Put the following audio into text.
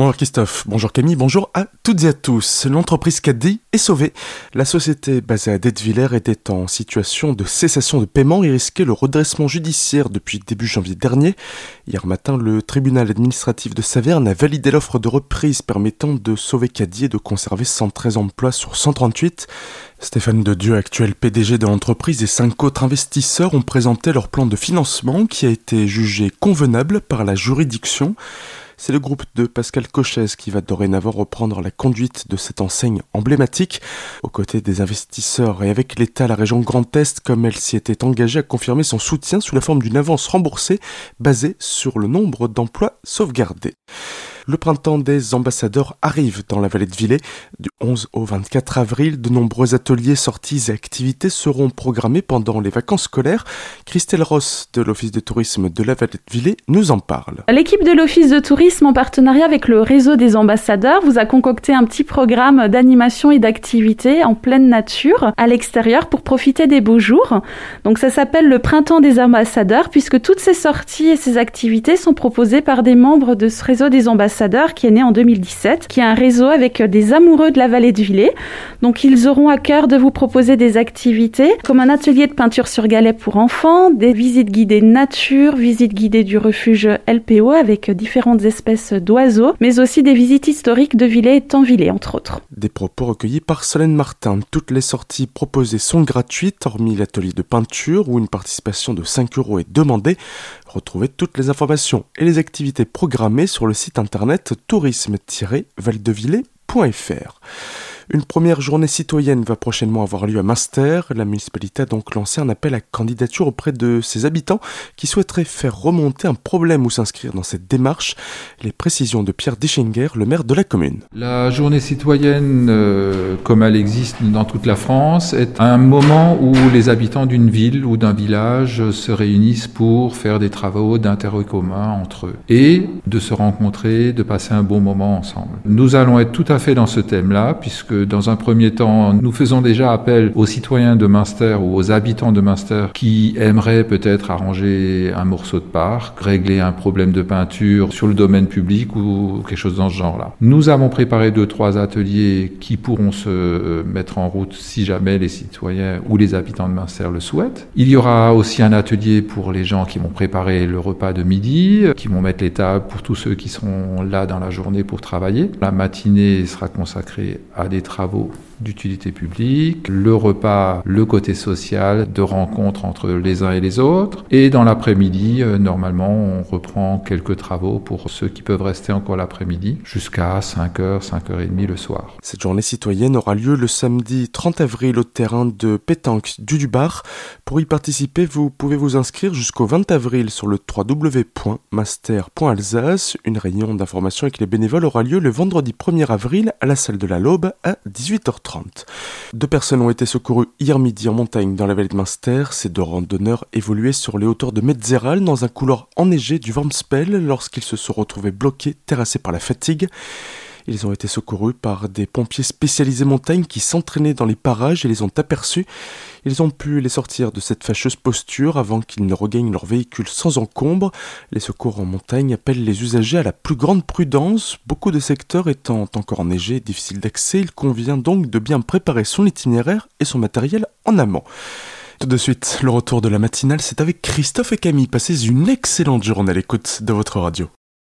Bonjour Christophe, bonjour Camille, bonjour à toutes et à tous. L'entreprise Caddy est sauvée. La société basée à Dettevillers était en situation de cessation de paiement et risquait le redressement judiciaire depuis début janvier dernier. Hier matin, le tribunal administratif de Saverne a validé l'offre de reprise permettant de sauver Caddy et de conserver 113 emplois sur 138. Stéphane de Dieu, actuel PDG de l'entreprise, et cinq autres investisseurs ont présenté leur plan de financement qui a été jugé convenable par la juridiction. C'est le groupe de Pascal Cochez qui va dorénavant reprendre la conduite de cette enseigne emblématique, aux côtés des investisseurs et avec l'État, la région Grand Est, comme elle s'y était engagée à confirmer son soutien sous la forme d'une avance remboursée basée sur le nombre d'emplois sauvegardés. Le printemps des ambassadeurs arrive dans la vallée de Villers. Du 11 au 24 avril, de nombreux ateliers, sorties et activités seront programmés pendant les vacances scolaires. Christelle Ross de l'Office de tourisme de la vallée de Villers nous en parle. L'équipe de l'Office de tourisme en partenariat avec le réseau des ambassadeurs vous a concocté un petit programme d'animation et d'activités en pleine nature à l'extérieur pour profiter des beaux jours. Donc ça s'appelle le printemps des ambassadeurs puisque toutes ces sorties et ces activités sont proposées par des membres de ce réseau des ambassadeurs qui est né en 2017, qui est un réseau avec des amoureux de la vallée de Villers. Donc ils auront à cœur de vous proposer des activités comme un atelier de peinture sur galet pour enfants, des visites guidées nature, visites guidées du refuge LPO avec différentes espèces d'oiseaux, mais aussi des visites historiques de Villers et Tanvillers entre autres. Des propos recueillis par Solène Martin. Toutes les sorties proposées sont gratuites, hormis l'atelier de peinture où une participation de 5 euros est demandée. Retrouvez toutes les informations et les activités programmées sur le site internet tourisme-valdevillers.fr. Une première journée citoyenne va prochainement avoir lieu à Münster. La municipalité a donc lancé un appel à candidature auprès de ses habitants qui souhaiteraient faire remonter un problème ou s'inscrire dans cette démarche. Les précisions de Pierre Deschenger, le maire de la commune. La journée citoyenne, euh, comme elle existe dans toute la France, est un moment où les habitants d'une ville ou d'un village se réunissent pour faire des travaux d'intérêt commun entre eux et de se rencontrer, de passer un bon moment ensemble. Nous allons être tout à fait dans ce thème-là puisque dans un premier temps, nous faisons déjà appel aux citoyens de Münster ou aux habitants de Münster qui aimeraient peut-être arranger un morceau de parc, régler un problème de peinture sur le domaine public ou quelque chose dans ce genre-là. Nous avons préparé deux, trois ateliers qui pourront se euh, mettre en route si jamais les citoyens ou les habitants de Münster le souhaitent. Il y aura aussi un atelier pour les gens qui vont préparer le repas de midi, qui vont mettre les tables pour tous ceux qui seront là dans la journée pour travailler. La matinée sera consacrée à des travaux d'utilité publique, le repas, le côté social, de rencontre entre les uns et les autres. Et dans l'après-midi, euh, normalement, on reprend quelques travaux pour ceux qui peuvent rester encore l'après-midi jusqu'à 5h, 5h30 le soir. Cette journée citoyenne aura lieu le samedi 30 avril au terrain de pétanque du Dubar. Pour y participer, vous pouvez vous inscrire jusqu'au 20 avril sur le www.master.alsace. Une réunion d'information avec les bénévoles aura lieu le vendredi 1er avril à la salle de la Laube à 18h30. Deux personnes ont été secourues hier midi en montagne dans la vallée de Münster. Ces deux randonneurs évoluaient sur les hauteurs de Metzeral dans un couloir enneigé du Wormspel lorsqu'ils se sont retrouvés bloqués, terrassés par la fatigue. Ils ont été secourus par des pompiers spécialisés montagne qui s'entraînaient dans les parages et les ont aperçus. Ils ont pu les sortir de cette fâcheuse posture avant qu'ils ne regagnent leur véhicule sans encombre. Les secours en montagne appellent les usagers à la plus grande prudence. Beaucoup de secteurs étant encore enneigés et difficiles d'accès, il convient donc de bien préparer son itinéraire et son matériel en amont. Tout de suite, le retour de la matinale, c'est avec Christophe et Camille. Passez une excellente journée à l'écoute de votre radio.